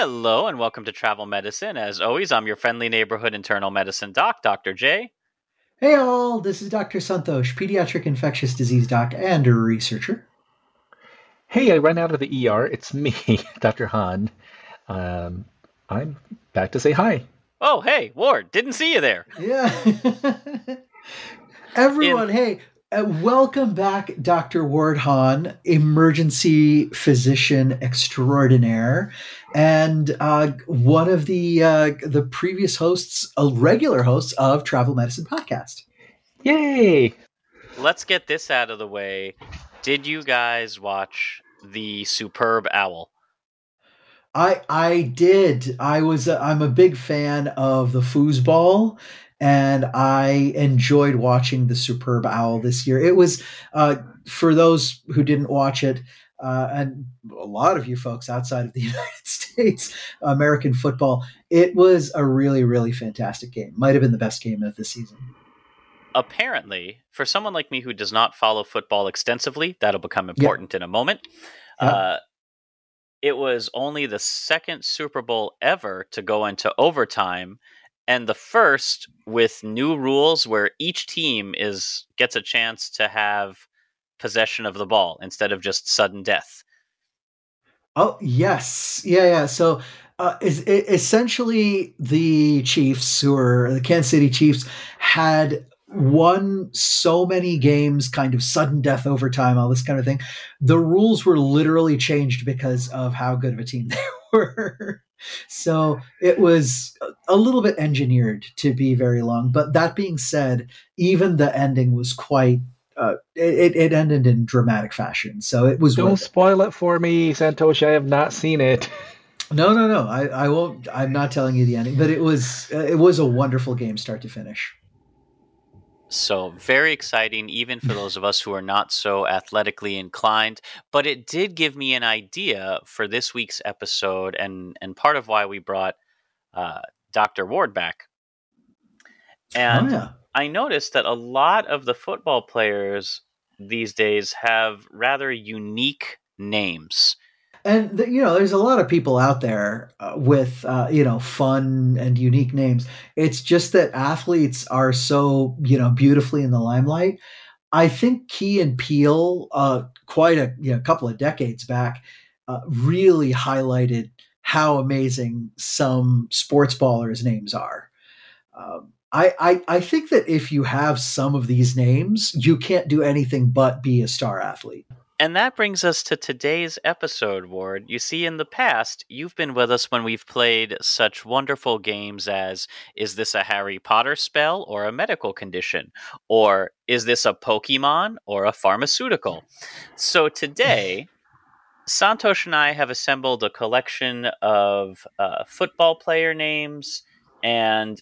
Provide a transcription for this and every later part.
Hello and welcome to Travel Medicine. As always, I'm your friendly neighborhood internal medicine doc, Dr. J. Hey all, this is Dr. Santhosh, pediatric infectious disease doc and a researcher. Hey, I ran out of the ER. It's me, Dr. Han. Um, I'm back to say hi. Oh, hey, Ward, didn't see you there. Yeah. Everyone, hey, uh, welcome back, Dr. Ward Hahn, emergency physician extraordinaire, and uh, one of the uh, the previous hosts, a regular host of Travel Medicine Podcast. Yay! Let's get this out of the way. Did you guys watch the superb owl? I I did. I was a, I'm a big fan of the foosball and I enjoyed watching the Superb Owl this year. It was uh, for those who didn't watch it, uh, and a lot of you folks outside of the United States, American football. It was a really, really fantastic game. Might have been the best game of the season. Apparently, for someone like me who does not follow football extensively, that'll become important in a moment. Yeah. Uh, it was only the second Super Bowl ever to go into overtime, and the first with new rules where each team is gets a chance to have possession of the ball instead of just sudden death. Oh yes, yeah, yeah. So uh, is, i essentially the Chiefs, who are the Kansas City Chiefs, had won so many games, kind of sudden death overtime, all this kind of thing. The rules were literally changed because of how good of a team they were. So it was a little bit engineered to be very long. But that being said, even the ending was quite. Uh, it, it ended in dramatic fashion, so it was. Don't worth it. spoil it for me, Santhosh. I have not seen it. No, no, no. I, I won't. I'm not telling you the ending, but it was uh, it was a wonderful game, start to finish. So, very exciting, even for those of us who are not so athletically inclined. But it did give me an idea for this week's episode, and, and part of why we brought uh, Dr. Ward back. And oh yeah. I noticed that a lot of the football players these days have rather unique names. And you know there's a lot of people out there uh, with uh, you know fun and unique names. It's just that athletes are so you know beautifully in the limelight. I think Key and Peele uh, quite a you know, couple of decades back uh, really highlighted how amazing some sports ballers names are. Um, I, I, I think that if you have some of these names, you can't do anything but be a star athlete. And that brings us to today's episode, Ward. You see, in the past, you've been with us when we've played such wonderful games as Is this a Harry Potter spell or a medical condition? Or Is this a Pokemon or a pharmaceutical? So today, Santhosh and I have assembled a collection of uh, football player names and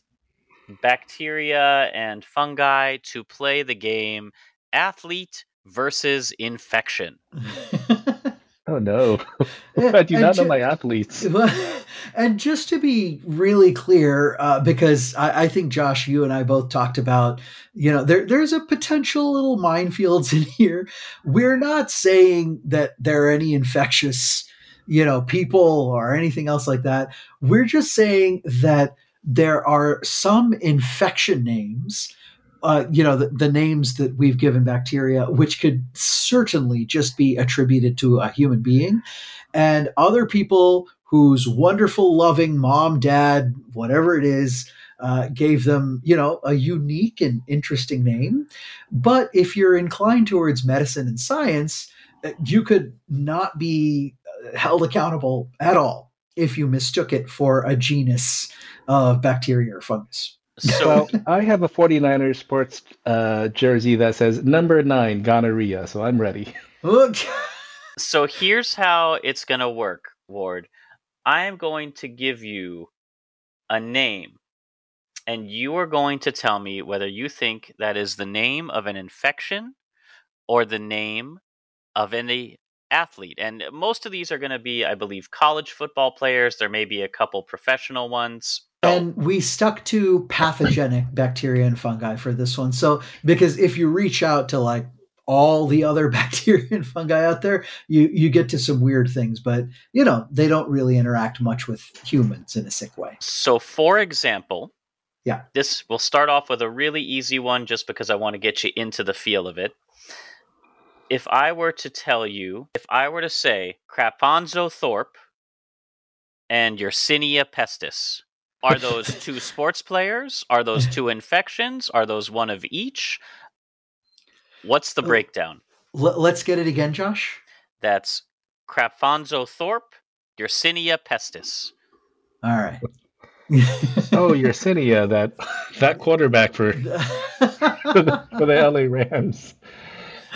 bacteria and fungi to play the game Athlete versus Infection. Oh no. I do And not know my athletes. and just to be really clear, uh, because I, I think Josh, you and I both talked about, you know, there there's a potential little minefields in here. We're not saying that there are any infectious, you know, people or anything else like that. We're just saying that there are some infection names. Uh, you know the, the names that we've given bacteria, which could certainly just be attributed to a human being, and other people whose wonderful, loving mom, dad, whatever it is, uh, gave them, you know, a unique and interesting name. But if you're inclined towards medicine and science, uh, you could not be uh, held accountable at all if you mistook it for a genus of bacteria or fungus. So, Well, I have a 49ers sports uh, jersey that says number nine gonorrhea, so I'm ready. Look, so here's how it's going to work, Ward. I am going to give you a name, and you are going to tell me whether you think that is the name of an infection or the name of any athlete. And most of these are going to be, I believe, college football players. There may be a couple professional ones. So- and we stuck to pathogenic bacteria and fungi for this one. So, because if you reach out to like all the other bacteria and fungi out there, you you get to some weird things. But you know, they don't really interact much with humans in a sick way. So, for example, Yeah. this we'll start off with a really easy one just because I want to get you into the feel of it. If I were to tell you, if I were to say Craponzo Thorpe and Yersinia pestis, are those two sports players? Are those two infections? Are those one of each? What's the Oh. breakdown? L- let's get it again, Josh. That's Craponzo Thorpe, Yersinia pestis. All right. Oh, Yersinia, that that quarterback for for the, for the LA Rams.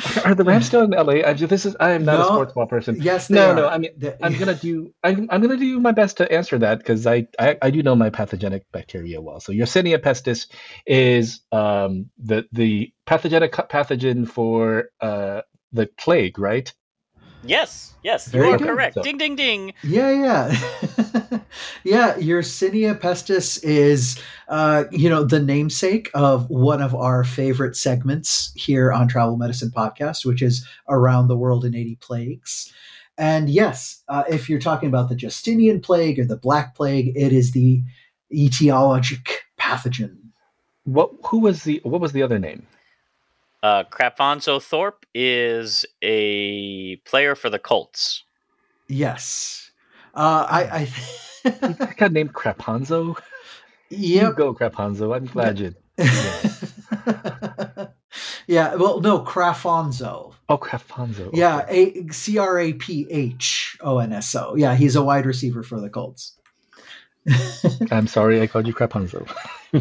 Are the Rams still in LA? I, this is I am not a No. sports ball person. yes, No, are. no. I mean, I'm gonna do. I'm, I'm gonna do my best to answer that because I, I I do know my pathogenic bacteria well. So Yersinia pestis is um the the pathogenic pathogen for uh the plague, right? Yes, yes, Very you are good. correct. So- Ding, ding, ding. Yeah, yeah. yeah, Yersinia pestis is, uh, you know, the namesake of one of our favorite segments here on Travel Medicine Podcast, which is Around the World in 80 Plagues. And yes, uh, if you're talking about the Justinian plague or the Black Plague, it is the etiologic pathogen. What who was the what was the other name? Uh, Craponzo Thorpe is a player for the Colts. Yes. Uh, I, I I got named Craponzo. You go Craponzo. I'm glad you. yeah, well, no, Crafonzo. Oh, Craponzo. Yeah, a C R A P H O N S O. Yeah, he's a wide receiver for the Colts. I'm sorry, I called you Craponzo.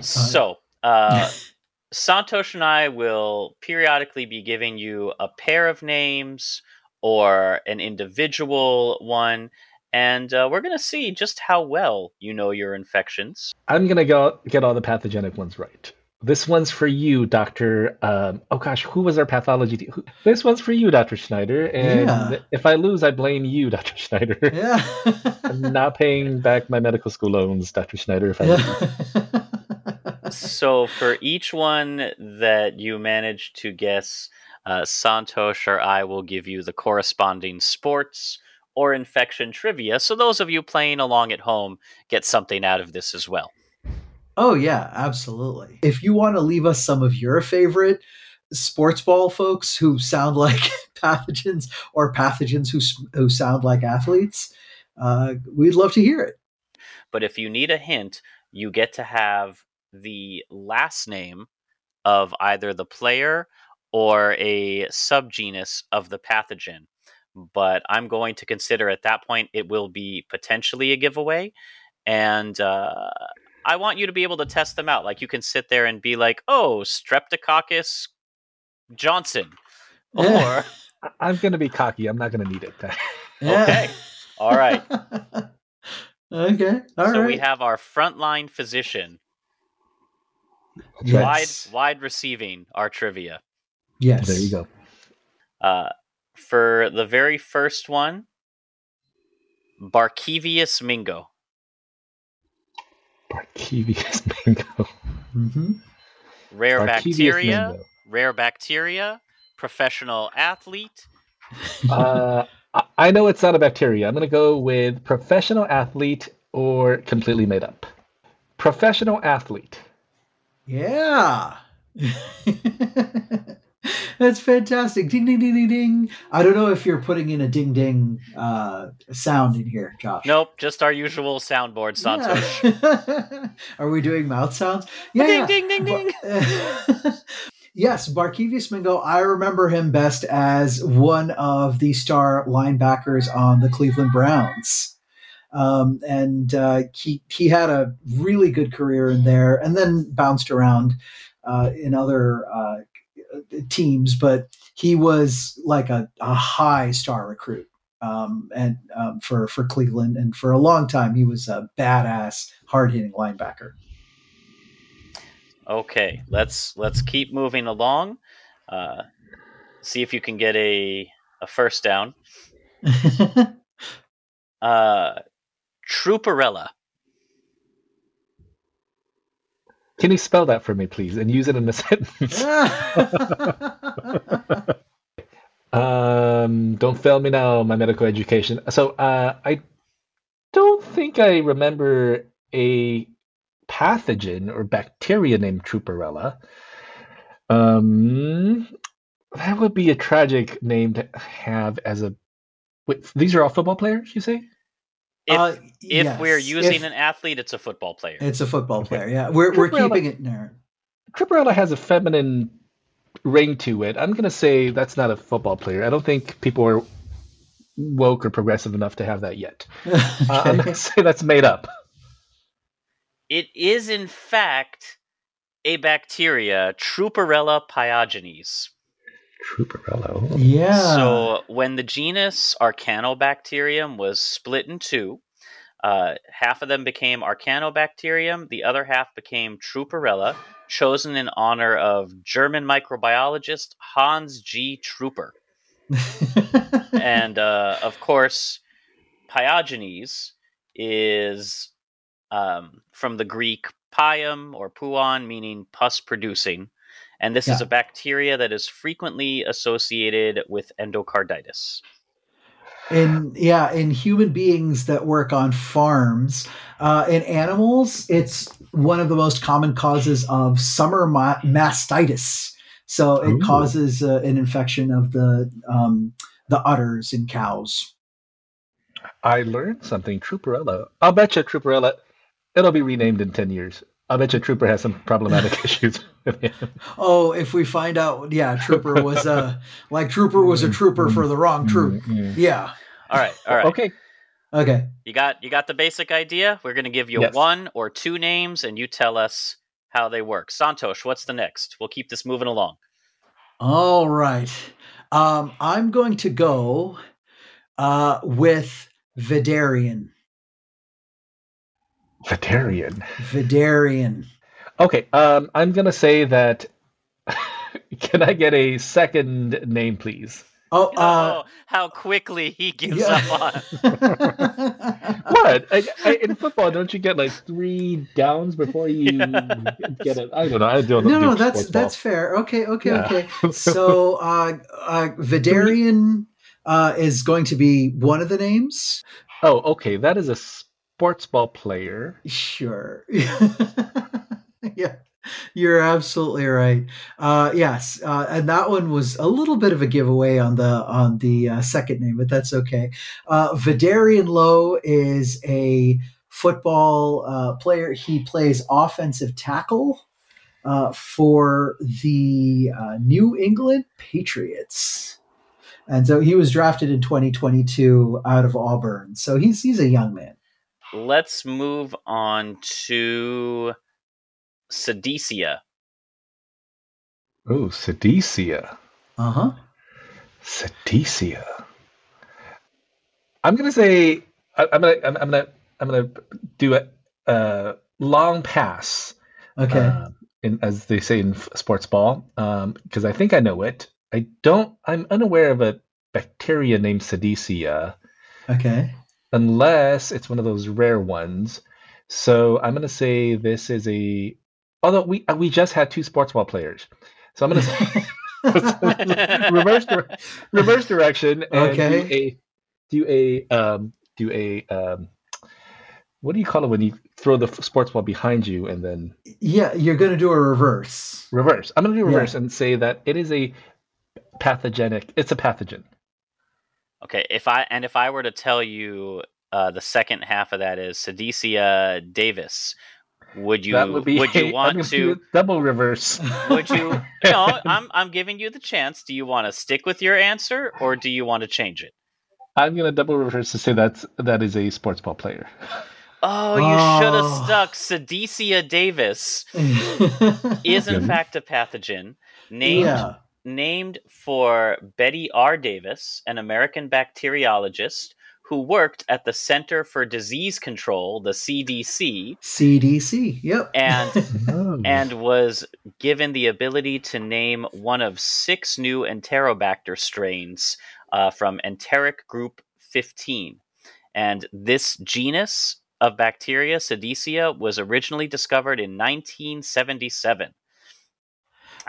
So, uh, Santhosh and I will periodically be giving you a pair of names or an individual one, and uh, we're going to see just how well you know your infections. I'm gonna go get all the pathogenic ones right. This one's for you, Doctor. Um, oh gosh, who was our pathology? Te- who, this one's for you, Doctor Schneider. And Yeah. if I lose, I blame you, Doctor Schneider. Yeah. I'm not paying back my medical school loans, Doctor Schneider. If I lose. so, for each one that you manage to guess, uh, Santhosh or I will give you the corresponding sports or infection trivia. So, those of you playing along at home get something out of this as well. oh yeah, absolutely. If you want to leave us some of your favorite sports ball folks who sound like pathogens or pathogens who who sound like athletes, uh, we'd love to hear it. But if you need a hint, you get to have the last name of either the player or a subgenus of the pathogen. but I'm going to consider at that point it will be potentially a giveaway. And uh, I want you to be able to test them out. Like you can sit there and be like, oh, Streptococcus Johnson. Or, Yeah. I- I'm going to be cocky. I'm not going to need it. okay. All right. okay. All right. so we have our frontline physician, yes. wide wide receiving our trivia. Yes. there you go. Uh, for the very first one, Barkevious Mingo. Barkevious mango. hmm Rare Barkevious bacteria, mango. rare bacteria, professional athlete. Uh, I- I know it's not a bacteria. I'm going to go with professional athlete or completely made up. Professional athlete. Yeah. That's fantastic. Ding ding ding ding ding. I don't know if you're putting in a ding ding uh, sound in here, Josh. Nope, just our usual soundboard, Santos. Yeah. Are we doing mouth sounds? Yeah. Ding ding ding ding. Yes, Barkevious Mingo. I remember him best as one of the star linebackers on the Cleveland Browns. Um, and uh, he he had a really good career in there, and then bounced around uh, in other uh, teams. But he was like a, a high star recruit, um, and um, for for Cleveland, and for a long time he was a badass, hard hitting linebacker. Okay, let's let's keep moving along. Uh, see if you can get a a first down. Uh, Trueperella. Can you spell that for me, please, and use it in a sentence? um, don't fail me now, my medical education. So, uh, I don't think I remember a pathogen or bacteria named Trueperella. Um, that would be a tragic name to have as a. Wait, these are all football players, you say? If Uh, if we're using if- an athlete, it's a football player. It's a football player. Yeah, we're we're keeping it there. Tripperella has a feminine ring to it. I'm gonna say that's not a football player. I don't think people are woke or progressive enough to have that yet. Uh, I'm gonna say that's made up. It is in fact a bacteria, Trueperella pyogenes. Trueperella. yeah. So when the genus Arcanobacterium was split in two, uh, half of them became Arcanobacterium, the other half became Trueperella, chosen in honor of German microbiologist Hans G. Trüper. and uh, of course, pyogenes is um, from the Greek pyum or puon, meaning pus producing. And this is a bacteria that is frequently associated with endocarditis. in yeah in human beings that work on farms uh, in animals it's one of the most common causes of summer ma- mastitis so it Ooh. causes uh, an infection of the um, the udders in cows I learned something. Trueperella. I'll bet you Trueperella. It'll be renamed in ten years. I'll bet you Trooper has some problematic issues. oh if we find out yeah trooper was a like trooper was a trooper for the wrong troop Mm, mm. yeah All right, all right. Okay. okay You got you got the basic idea. We're going to give you Yes. one or two names, and you tell us how they work. Santhosh, what's the next? We'll keep this moving along. All right. Um, I'm going to go uh, with Vederian. Veterinarian. Vederian. Okay. Um, I'm gonna say that. Can I get a second name, please? Oh, uh, oh, how quickly he gives yeah. up on. What? I, I, in football, don't you get like three downs before you get it? I don't know. I don't no, do no, that's sports ball. that's fair. Okay, okay, Yeah. okay. So, uh, uh, Vederian uh, is going to be one of the names. Oh, okay. That is a sports ball player. Sure. yeah, you're absolutely right. Uh, yes, uh, and that one was a little bit of a giveaway on the on the uh, second name, but that's okay. Uh, Vederian Lowe is a football uh, player. He plays offensive tackle uh, for the uh, New England Patriots. And so he was drafted in 2022 out of Auburn. So he's he's a young man. Let's move on to Cedecea. Oh, Cedecea. Uh huh. Cedecea. I'm gonna say I, am gonna I'm, I'm, gonna I'm gonna do a uh, long pass. Okay. Uh, in, as they say in sports ball, because um, I think I know it. I don't. I'm unaware of a bacteria named Cedecea. Okay. Unless it's one of those rare ones. So I'm gonna say this is a. Although we uh, we just had two sports ball players, so I'm gonna say reverse reverse direction and okay. do a do a um, do a um, what do you call it when you throw the sports ball behind you and then yeah you're going to do a reverse reverse i'm going to do reverse Yeah. and say that it is a pathogenic it's a pathogen Okay, if I and if I were to tell you uh, the second half of that is Cedecea Davis, would you would be would you want gonna to do a double reverse would you no I'm I'm giving you the chance. Do you want to stick with your answer or do you want to change it? i'm going to double reverse to say that's that is a sports ball player Oh, you should have Oh. stuck. Cedecea Davis is in fact a pathogen named yeah named for Betty R. Davis, an American bacteriologist who worked at the Center for Disease Control, the CDC, cdc yep and Oh. and was given the ability to name one of six new Enterobacter strains uh, from Enteric Group 15. And this genus of bacteria, Cedecea, was originally discovered in 1977.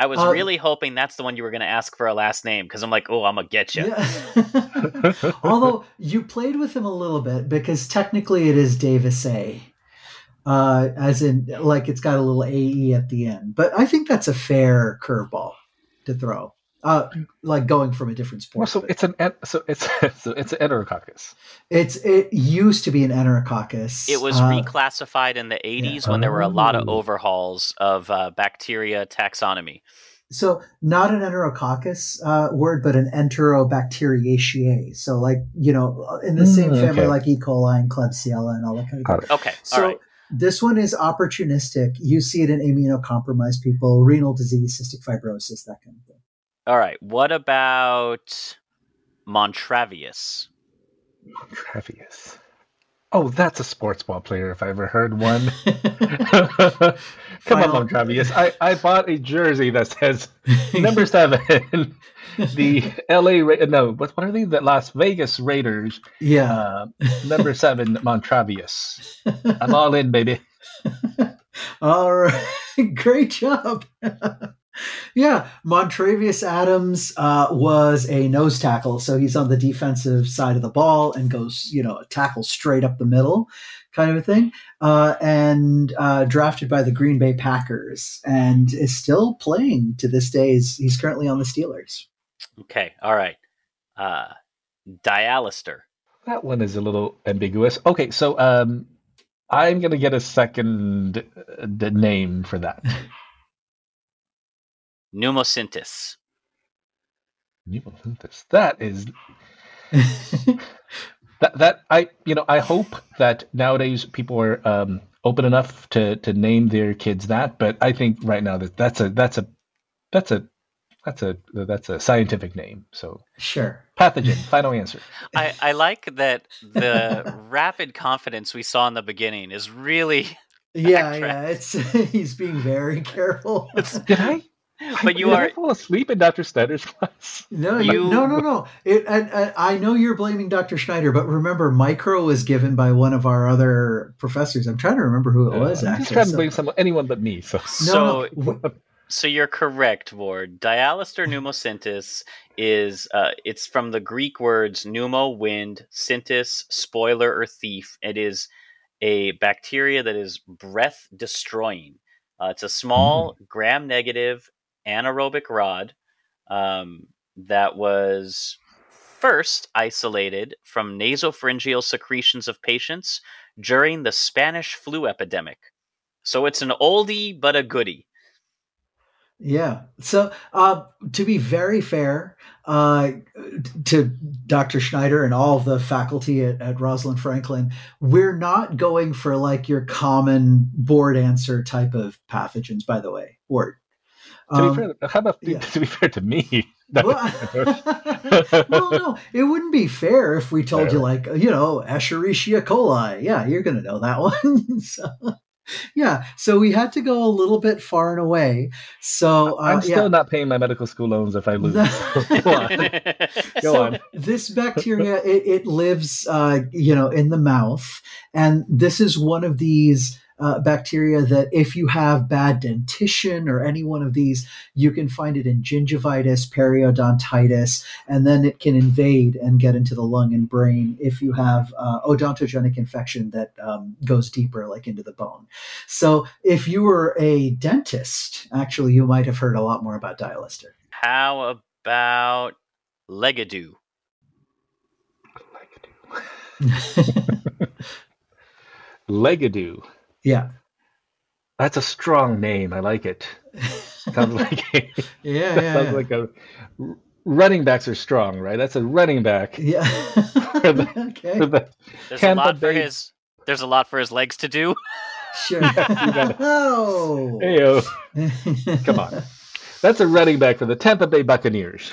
I was Uh, really hoping that's the one you were going to ask for a last name because I'm like, oh, I'm going to get you. Yeah. Although you played with him a little bit because technically it is Davis A. Uh, as in, like it's got a little AE at the end. But I think that's a fair curveball to throw. Uh, like going from a different well, sport. so it's an en- so it's so it's an enterococcus It's it used to be an enterococcus. It was Uh, reclassified in the 80s when there were a lot of Oh. overhauls of uh, bacteria taxonomy. so not an enterococcus uh, word, but an enterobacteriaceae. So like you know, in the same Mm, family okay. like E. coli and Klebsiella and all that kind of Got thing. Okay, So all right. this one is opportunistic. You see it in immunocompromised people, renal disease, cystic fibrosis, that kind of thing. All right. What about Montravius? Travius. Oh, that's a sports ball player if I ever heard one. Come Final- on, Travius. I, I bought a jersey that says number seven. the LA Ra- no, what what are they? The Las Vegas Raiders. yeah. Uh, number seven, Montravius. I'm all in, baby. All right. Great job. Yeah. Montravius Adams uh, was a nose tackle. So he's on the defensive side of the ball and goes, you know, a tackle straight up the middle kind of a thing. Uh, and uh, drafted by the Green Bay Packers and is still playing to this day. He's, he's currently on the Steelers. Okay. All right. Uh, Dialister. That one is a little ambiguous. Okay, so um, I'm gonna get a second uh, name for that. Pneumosintes. Pneumosintes. That is that that I you know I hope that nowadays people are um, open enough to to name their kids that, but I think right now that that's a that's a that's a that's a that's a scientific name. So sure. pathogen. Final answer. I, I like that the rapid confidence we saw in the beginning is really. Yeah, yeah. It's he's being very careful. It's, Did I? But you did are- I fall asleep in Dr. Snyder's class. No, You- no, no, no. It, and, and I know you're blaming Dr. Schneider, but remember, micro was given by one of our other professors. I'm trying to remember who it was. Uh, I'm actually, just trying to blame someone, anyone but me. So No, so no, w- So you're correct, Ward. Dialister pneumosintes is uh, it's from the Greek words pneumo, wind, sintes, spoiler or thief. It is a bacteria that is breath destroying. Uh, it's a small gram negative anaerobic rod um, that was first isolated from nasopharyngeal secretions of patients during the Spanish flu epidemic. So it's an oldie but a goodie. Yeah. So, uh, to be very fair uh, to Dr. Schneider and all of the faculty at, at Rosalind Franklin, we're not going for like your common board answer type of pathogens, by the way. Word. To be fair, how about yeah. to be fair to me? well, well, no, it wouldn't be fair if we told you like you know Escherichia coli. Yeah, you're gonna know that one. so, yeah, so we had to go a little bit far and away. So uh, I'm still yeah. not paying my medical school loans if I lose. Go on. Go so on. this bacteria it, it lives uh, you know in the mouth and this is one of these uh, bacteria that if you have bad dentition or any one of these you can find it in gingivitis periodontitis and then it can invade and get into the lung and brain if you have uh, odontogenic infection that um, goes deeper like into the bone so if you were a dentist actually you might have heard a lot more about dialister How about Legedu? Legedu. yeah That's a strong name. I like it. Sounds like a, yeah yeah, sounds yeah. like a running backs are strong, right? That's a running back. Yeah. the- okay. For the There's Tampa a lot for Bay- his. There's a lot for his legs to do. Sure. got it. oh. Heyo. Come on. That's a running back for the Tampa Bay Buccaneers.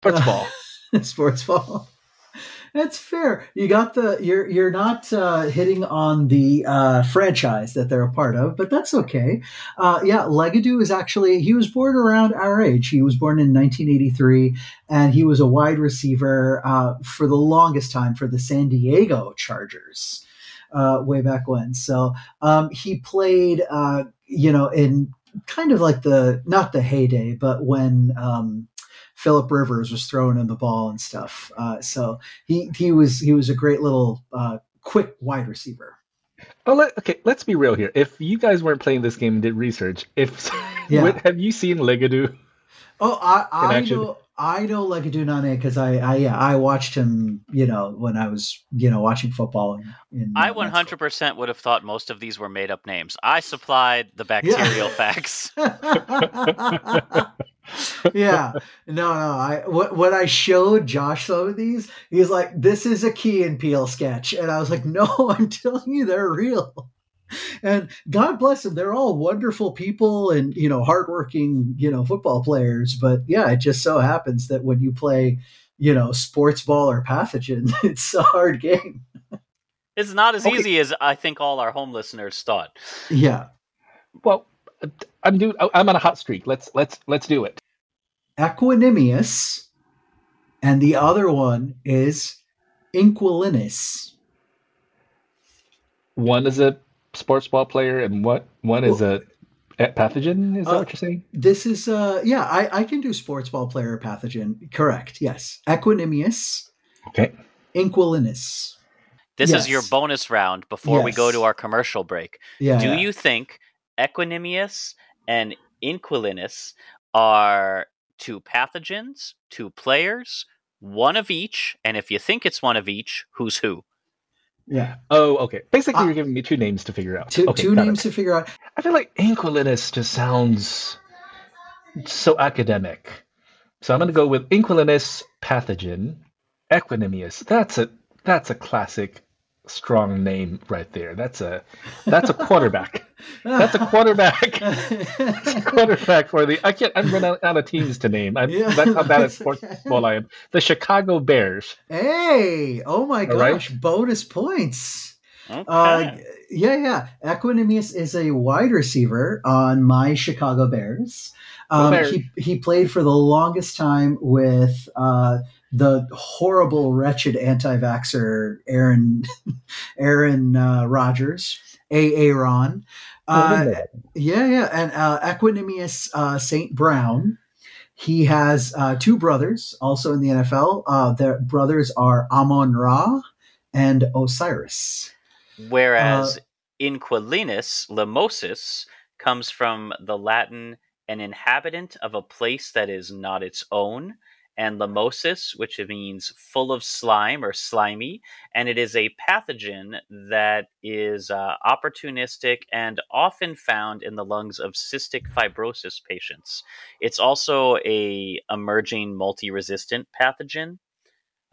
Sports ball. Sports ball. That's fair. You got the you're you're not uh, hitting on the uh, franchise that they're a part of, but that's okay. Uh, yeah, Legedu is actually he was born around our age. He was born in 1983, and he was a wide receiver uh, for the longest time for the San Diego Chargers, uh, way back when. So um, he played, uh, you know, in kind of like the not the heyday, but when. Um, Philip Rivers was throwing him the ball and stuff. Uh, so he he was he was a great little uh, quick wide receiver. Oh, let, okay. Let's be real here. If you guys weren't playing this game and did research, if Yeah. what- have you seen Legedu? Oh, I, I know I know Legedu Naanee because I I yeah I watched him you know when I was you know watching football. In, in, I uh, 100% would have thought most of these were made up names. I supplied the bacterial facts. yeah, no, no. I what when I showed Josh some of these, he's like, "This is a Key and Peele sketch," and I was like, "No, I'm telling you, they're real." And God bless them; they're all wonderful people and you know hardworking you know football players. But yeah, it just so happens that when you play, you know, sports ball or pathogen, it's a hard game. It's not as Okay. easy as I think all our home listeners thought. Yeah, Well, I'm do. I'm on a hot streak. Let's let's let's do it. Equanimeous, and the other one is Inquilinus. One is a sports ball player, and what one is a, a pathogen. Is that Uh, what you're saying? This is uh yeah, I, I can do sports ball player pathogen. Correct. Yes. Equanimeous, Okay. Inquilinus. This Yes. is your bonus round before we go to our commercial break. Yeah. Do yeah. you think Equanimeous and Inquilinus are two pathogens, two players, one of each? And if you think it's one of each, who's who? Yeah. Oh, okay. Basically, Uh, you're giving me two names to figure out. Two okay, two got it. names to figure out. I feel like Inquilinus just sounds so academic. So I'm going to go with Inquilinus pathogen, Equanimeous. That's a that's a classic strong name right there. That's a that's a quarterback. That's a quarterback. that's a quarterback for the. I can't. I'm running out of teams to name. I'm, Yeah. That's how bad at sports football I am. The Chicago Bears. Hey, oh my All right. gosh, bonus points. Okay. Uh, yeah, yeah. Equanimeous is a wide receiver on my Chicago Bears. Um, Bears. he, he played for the longest time with uh, the horrible, wretched anti-vaxer Aaron Aaron uh, Rodgers, A. Ron. Uh, yeah, yeah, and uh, Equanimeous uh, Saint Brown. He has uh, two brothers, also in the NFL. Uh, their brothers are Amon Ra and Osiris. Whereas uh, inquilinus, limosus, comes from the Latin an inhabitant of a place that is not its own, and limosus, which means full of slime or slimy, and it is a pathogen that is uh, opportunistic and often found in the lungs of cystic fibrosis patients. It's also a emerging multi-resistant pathogen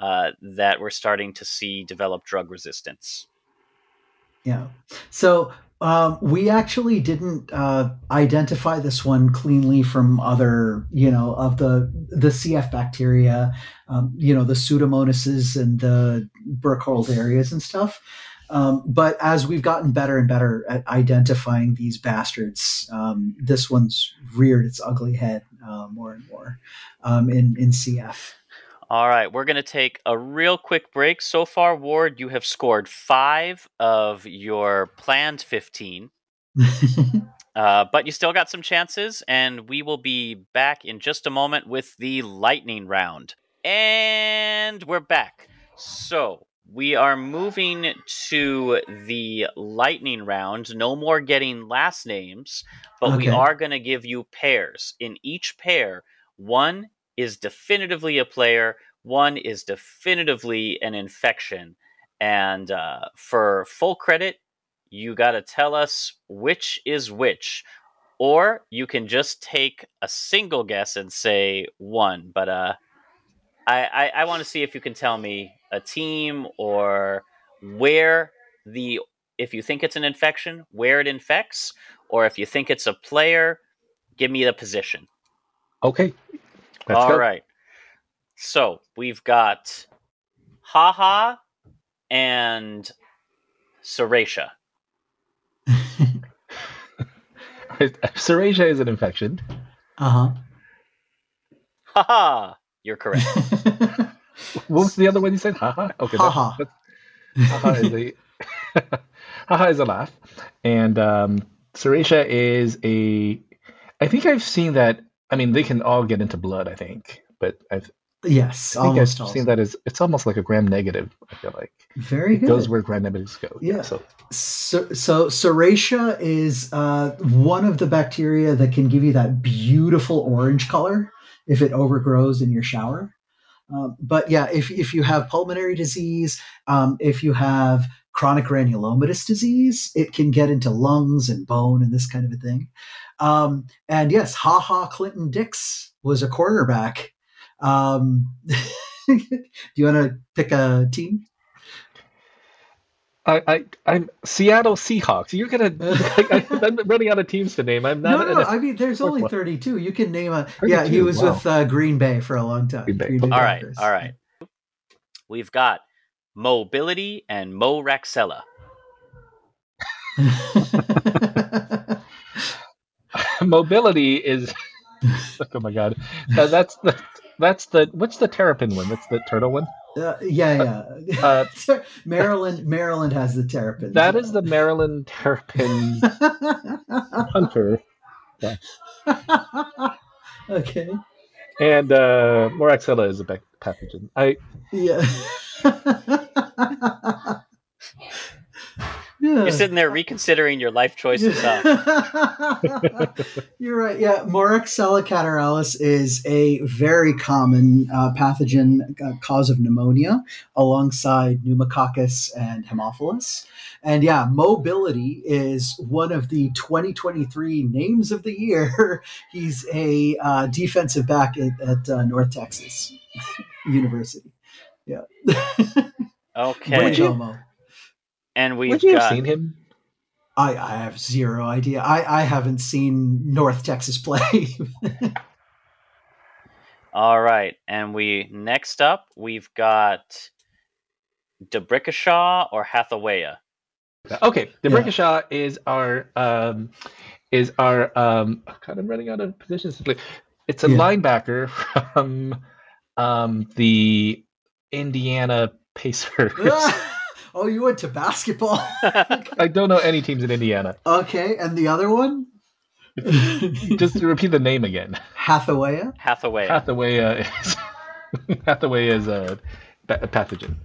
uh, that we're starting to see develop drug resistance. Yeah. So um, we actually didn't uh, identify this one cleanly from other, you know, of the the CF bacteria, um, you know, the pseudomonases and the Burkholderias and stuff. Um, but as we've gotten better and better at identifying these bastards, um, this one's reared its ugly head uh, more and more um, in in CF. All right, we're going to take a real quick break. So far, Ward, you have scored five of your planned 15, uh, but you still got some chances, and we will be back in just a moment with the lightning round. And we're back. So we are moving to the lightning round. No more getting last names, but we are going to give you pairs. In each pair, one is definitively a player, one is definitively an infection. And uh, for full credit, you got to tell us which is which. Or you can just take a single guess and say one. But uh, I, I, I want to see if you can tell me a team or where the, if you think it's an infection, where it infects, or if you think it's a player, give me the position. Okay. Let's All go. right. So we've got Haha and Serratia. Serratia is an infection. Uh huh. Haha, you're correct. What was the other one you said? Haha. Okay. that- Haha. that's- haha is a haha is a laugh, and um, Serratia is a. I think I've seen that. I mean, they can all get into blood. I think, but I've, yes, I think almost I've all. seen that as it's almost like a gram negative. I feel like Very it good. goes where gram negatives go. Yeah. So So, so Serratia is uh, one of the bacteria that can give you that beautiful orange color if it overgrows in your shower. Um, but yeah, if, if you have pulmonary disease, um, if you have chronic granulomatous disease, it can get into lungs and bone and this kind of a thing. Um, and yes, Ha Ha Clinton Dix was a quarterback. Um, do you want to pick a team? I, I I'm Seattle Seahawks. You're gonna. I, I'm running out of teams to name. I'm No, not. no, no. I mean, there's Fourth only one. 32. You can name a. Yeah, he was wow. with uh, Green Bay for a long time. Green Bay. all right, Packers. all right. We've got Mobility and Moraxella. mobility is oh my god Uh, that's the that's the what's the terrapin one that's the turtle one Uh, yeah, yeah. Uh, Maryland, Maryland has the terrapin. that is the maryland terrapin hunter okay. and uh moraxella is a bac- pathogen i Yeah. You're sitting there reconsidering your life choices, huh? You're right. Yeah, Moraxella catarrhalis is a very common uh, pathogen uh, cause of pneumonia, alongside pneumococcus and Haemophilus. And yeah, mobility is one of the 2023 names of the year. He's a uh, defensive back at, at uh, North Texas University. Yeah. Okay. Buen homo. and we've Would you got have seen him? I, I have zero idea. I, I haven't seen North Texas play. All right, and we next up we've got D'Brickashaw or Hathewaya. Okay, the Yeah. Is our um, is our um. oh God, I'm running out of positions. It's a Yeah. linebacker from um the Indiana Pacers. oh, you went to basketball. I don't know any teams in Indiana. okay, and the other one? Just to repeat the name again. Hathaway. Hathewaya. Hathaway uh, is Hathaway is a, a pathogen.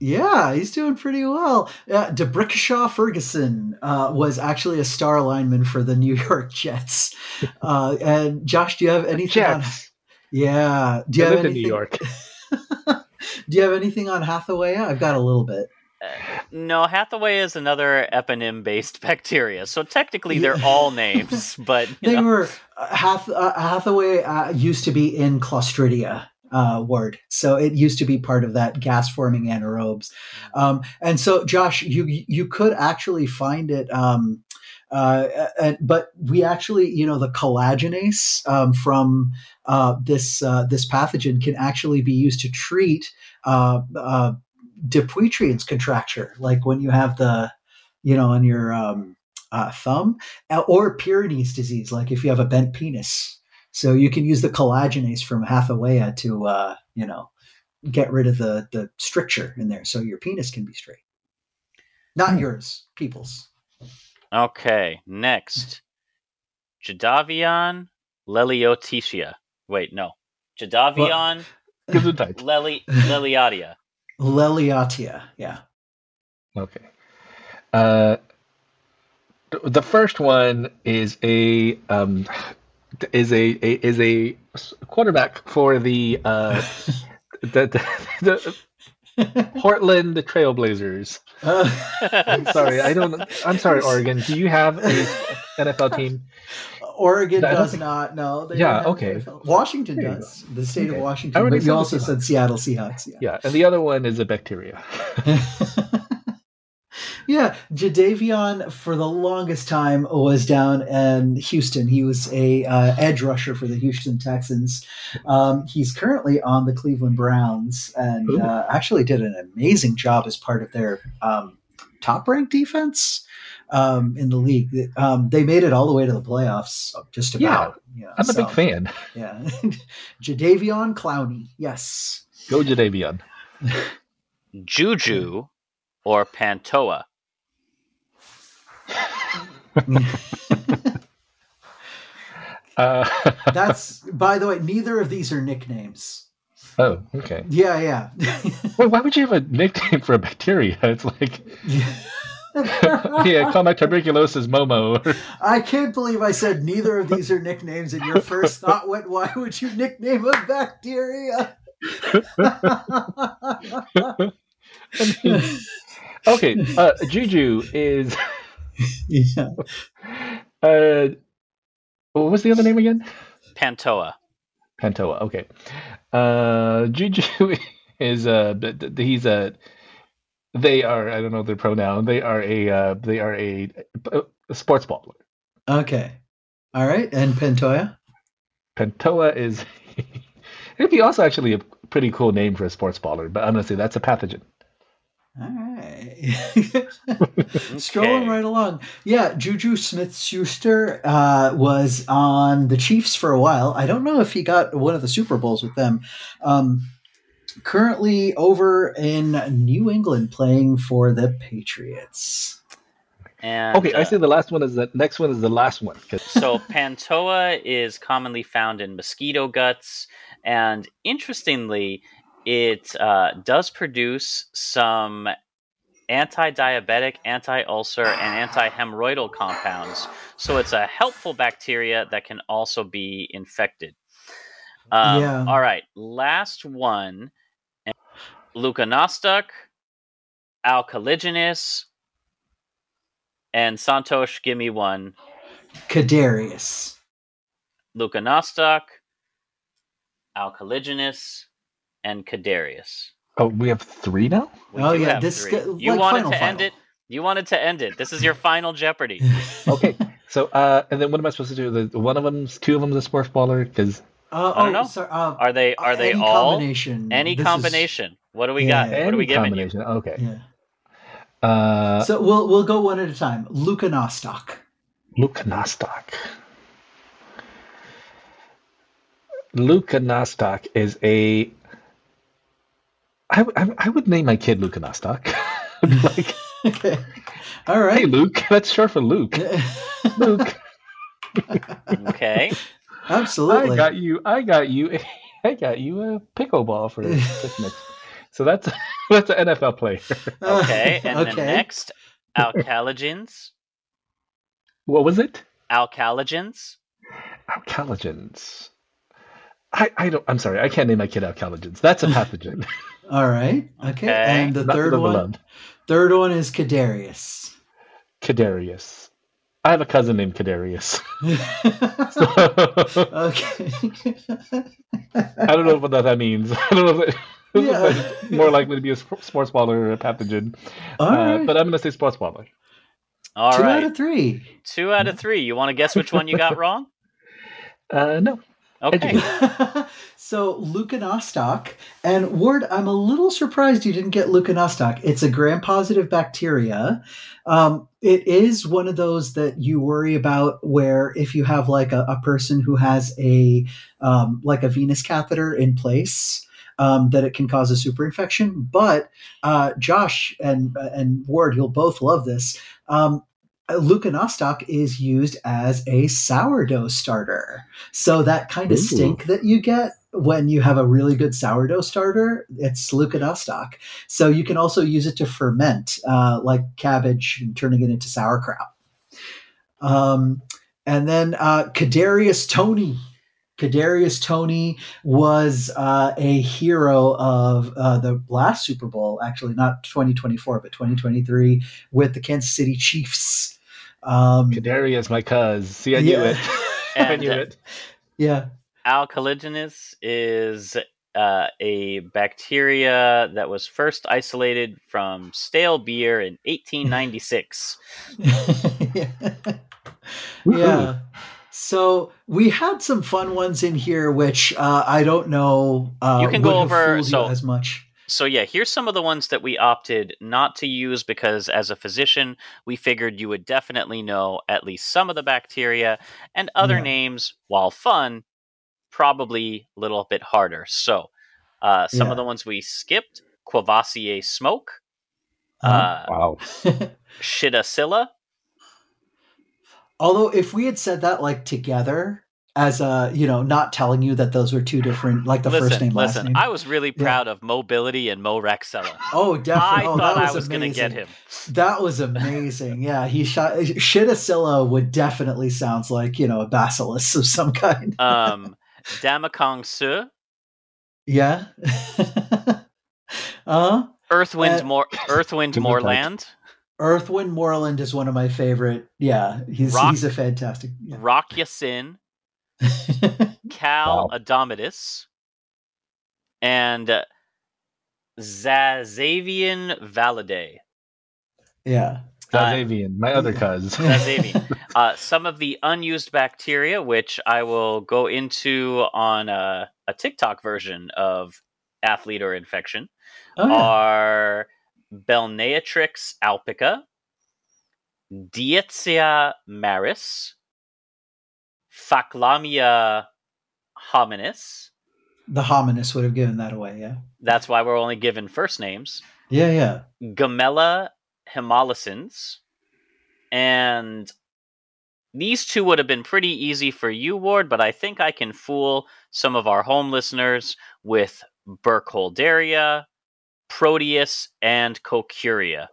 Yeah, he's doing pretty well. Uh, D'Brickashaw Ferguson uh, was actually a star lineman for the New York Jets. Uh, and Josh, do you have anything on? Jets. Yeah, do you I have lived in? New York. Do you have anything on Hathaway? I've got a little bit. no, Hathaway is another eponym-based bacteria, so technically they're all names, but They know. were uh, Hath, uh, Hathaway uh, used to be in Clostridia uh, ward, so it used to be part of that gas-forming anaerobes. Um, and so, Josh, you you could actually find it. Um, uh, uh, but we actually, you know, the collagenase um, from uh, this uh, this pathogen can actually be used to treat uh, uh, Dupuytren's contracture, like when you have the, you know, on your um, uh, thumb, uh, or Peyronie's disease, like if you have a bent penis. So you can use the collagenase from Hathewaya to, uh, you know, get rid of the the stricture in there, so your penis can be straight. Not yours, people's. Okay, next. Jadeveon Lelioticia. Wait, no. Jadeveon Gesundheit. Leli Leliadia. Leliatia, yeah. Okay. Uh, the first one is a um, is a, a is a quarterback for the uh, the, the, the Portland Trailblazers. Uh, I'm sorry, I don't. I'm sorry, Oregon. Do you have a NFL team? Oregon I does think- not. No. they Yeah, okay. NFL. Washington There does. The state Okay. of Washington. already But you also Seahawks. said Seattle Seahawks. Yeah. Yeah, and the other one is a bacteria. Yeah, Jadeveon for the longest time was down in Houston. He was a uh, edge rusher for the Houston Texans. Um, he's currently on the Cleveland Browns and uh, actually did an amazing job as part of their um, top ranked defense um, in the league. Um, they made it all the way to the playoffs, just about. Yeah, I'm a big fan. Yeah, Jadeveon Clowney. Yes. Go Jadeveon. Juju or Pantoea. Uh, That's by the way, neither of these are nicknames. oh, okay. Yeah, yeah. Well, why would you have a nickname for a bacteria? It's like, yeah, call my tuberculosis Momo. I can't believe I said neither of these are nicknames, and your first thought went, "Why would you nickname a bacteria?" okay, uh, Juju is. yeah. Uh, what was the other name again? Pantoea. Pantoea. Okay. Uh, Juju is uh, th- th- he's a. They are. I don't know their pronoun. They are a. Uh, they are a, a sports baller. Okay. All right. And Pantoea. Pantoea is. It'd be also actually a pretty cool name for a sports baller, but I'm gonna say that's a pathogen. All right. Strolling Okay. right along. Yeah, Juju Smith Schuster uh, was on the Chiefs for a while. I don't know if he got one of the Super Bowls with them. Um, currently over in New England playing for the Patriots. And Okay, I uh, say the last one is the next one is the last one. 'cause- so Pantoea is commonly found in mosquito guts, and interestingly, it uh, does produce some anti-diabetic, anti-ulcer, and anti-hemorrhoidal compounds. So it's a helpful bacteria that can also be infected. Um, Yeah. All right, last one: Leuconostoc, Alcaligenes, and Santhosh. Give me one. Kadarius. Leuconostoc, Alcaligenes, and Kadarius. Oh, we have three now. We Oh, yeah, this three. is you like wanted final, to end it. You wanted to end it. This is your final Jeopardy. Okay, so uh, and then what am I supposed to do? The one of them's two of them's a sports baller because Uh, I don't oh, know. sorry, uh, Are they? Are they any all? combination? Any This is- combination. What do we Yeah. got? What are we giving you? Okay. yeah. Uh, So we'll we'll go one at a time. Luka Nostock. Luke Nostock. Luke Nostock is a. I, w- I, w- I would name my kid Luke Nostock. like, Okay. All hey. Luke. That's short for Luke. Luke, Okay. Absolutely. I got you. I got you. I got you a pickleball for picnics. So that's that's an NFL player. Okay. And okay. then next, alkalogens. What was it? Alkalogens. Alkalogens. I, I don't. I'm sorry. I can't name my kid alkalogens. That's a pathogen. All right. Okay. Okay. And the Not third the one. beloved. Third one is Kadarius. Kadarius. I have a cousin named Kadarius. okay. I don't know what that means. I don't know if that, Yeah. that's more likely to be a sports baller or a pathogen. All Uh, right. but I'm going to say sports baller. All Two right. out of three. Two out of three. You want to guess which one you got wrong? Uh, no. Okay. so Leuconostoc and Ward, I'm a little surprised you didn't get Leuconostoc. It's a gram-positive bacteria. Um, it is one of those that you worry about where if you have like a, a person who has a um, like a venous catheter in place. Um, that it can cause a super infection, but uh, Josh and and Ward, you'll both love this. Um, Leuconostoc is used as a sourdough starter. So that kind of Ooh. stink that you get when you have a really good sourdough starter, it's Luka leuconostoc. So you can also use it to ferment, uh, like cabbage, and turning it into sauerkraut. Um, and then uh, Kadarius Toney. Kadarius Toney was uh, a hero of uh, the last Super Bowl, actually not 2024, but 2023, with the Kansas City Chiefs. Um, Kadarius, my cuz. See, I knew Yeah. it. I knew it. yeah. Alcaligenes is uh, a bacteria that was first isolated from stale beer in 1896. yeah. yeah. So we had some fun ones in here, which uh, I don't know. Uh, You can go over- so- as much. So yeah, here's some of the ones that we opted not to use because as a physician, we figured you would definitely know at least some of the bacteria and other Yeah. names, while fun, probably a little bit harder. So uh, some Yeah. of the ones we skipped: Quavassier smoke, Uh-huh. uh, Wow. Shitacilla, Although, if we had said that like together, as uh you know, not telling you that those were two different, like the listen, first name, last name. I was really Yeah. proud of Mobility and Mo Rexella. oh, definitely. I oh, thought that I was was going to get him. That was amazing. Yeah, he shot Shitacilla would definitely sounds like you know a basilisk of some kind. Um, Ndamukong Suh, yeah. uh Earth, Wind, Uh, More, Earth, Wind, Good Moorland, Earthwind Moreland is one of my favorite. Yeah, he's Rock- he's a fantastic. Yeah. Rock Yasin, Cal Wow. Adomitis, and uh, Zazavian Valide. yeah. Zazavian, my other cuz. Zazavian. uh, some of the unused bacteria, which I will go into on a, a TikTok version of athlete or infection, Oh yeah. are Balneatrix alpica, Dietzia maris, Facklamia hominis. the hominis would have given that away. Yeah. That's why we're only given first names. Yeah. Yeah. Gemella haemolysans, and these two would have been pretty easy for you, Ward, but I think I can fool some of our home listeners with Burkholderia, Proteus, and Kocuria.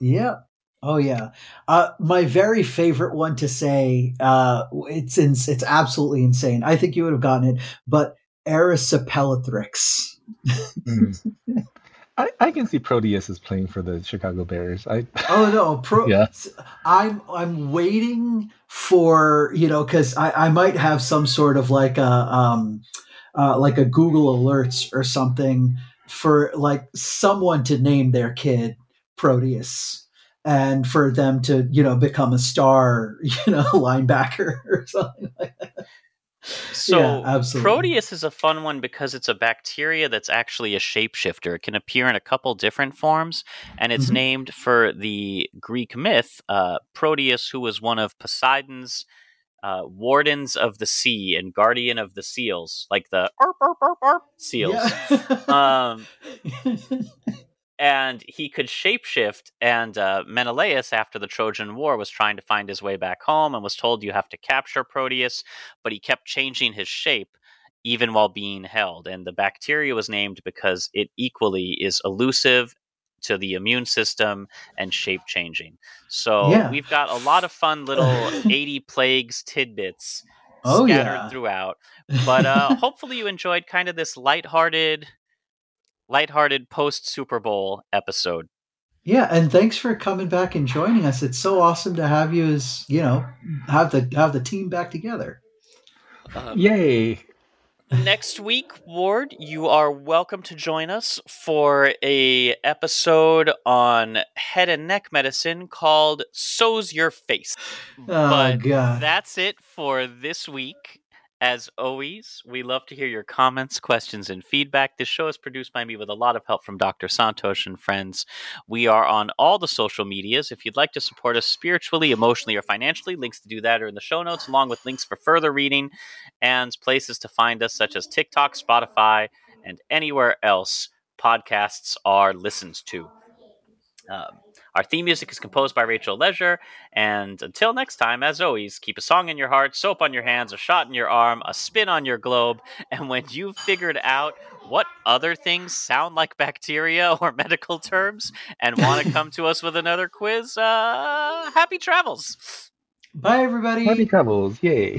Yeah. Oh yeah. Uh, my very favorite one to say. Uh, it's ins- it's absolutely insane. I think you would have gotten it, but Erysipelothrix. Mm. I, I can see Proteus is playing for the Chicago Bears. I Oh no, pro. Yeah. I'm I'm waiting for you know because I I might have some sort of like a um uh, like a Google alerts or something for like someone to name their kid Proteus and for them to, you know, become a star, you know, linebacker or something like that. So Yeah, absolutely. Proteus is a fun one because it's a bacteria that's actually a shapeshifter. It can appear in a couple different forms, and it's Mhm. named for the Greek myth uh, Proteus, who was one of Poseidon's uh, wardens of the sea and guardian of the seals, like the arp, arp, arp seals. Yeah. Um, and he could shapeshift. And uh, Menelaus, after the Trojan War, was trying to find his way back home and was told you have to capture Proteus, but he kept changing his shape even while being held. And the bacteria was named because it equally is elusive to the immune system and shape changing. So Yeah. we've got a lot of fun little 80 plagues tidbits Oh, scattered yeah. throughout. But uh, hopefully you enjoyed kind of this lighthearted lighthearted post Super Bowl episode. Yeah, and thanks for coming back and joining us. It's so awesome to have you as, you know, have the have the team back together. Um, Yay! next week, Ward, you are welcome to join us for a episode on head and neck medicine called "Sows Your Face." Oh but god. that's it for this week. As always, we love to hear your comments, questions, and feedback. This show is produced by me with a lot of help from Dr. Santhosh and friends. We are on all the social medias. If you'd like to support us spiritually, emotionally, or financially, links to do that are in the show notes, along with links for further reading and places to find us, such as TikTok, Spotify, and anywhere else podcasts are listened to. Um, our theme music is composed by Rachel Leisure. And until next time, as always, keep a song in your heart, soap on your hands, a shot in your arm, a spin on your globe. And when you've figured out what other things sound like bacteria or medical terms and want to come to us with another quiz, uh, happy travels. Bye everybody. Happy travels! Yay!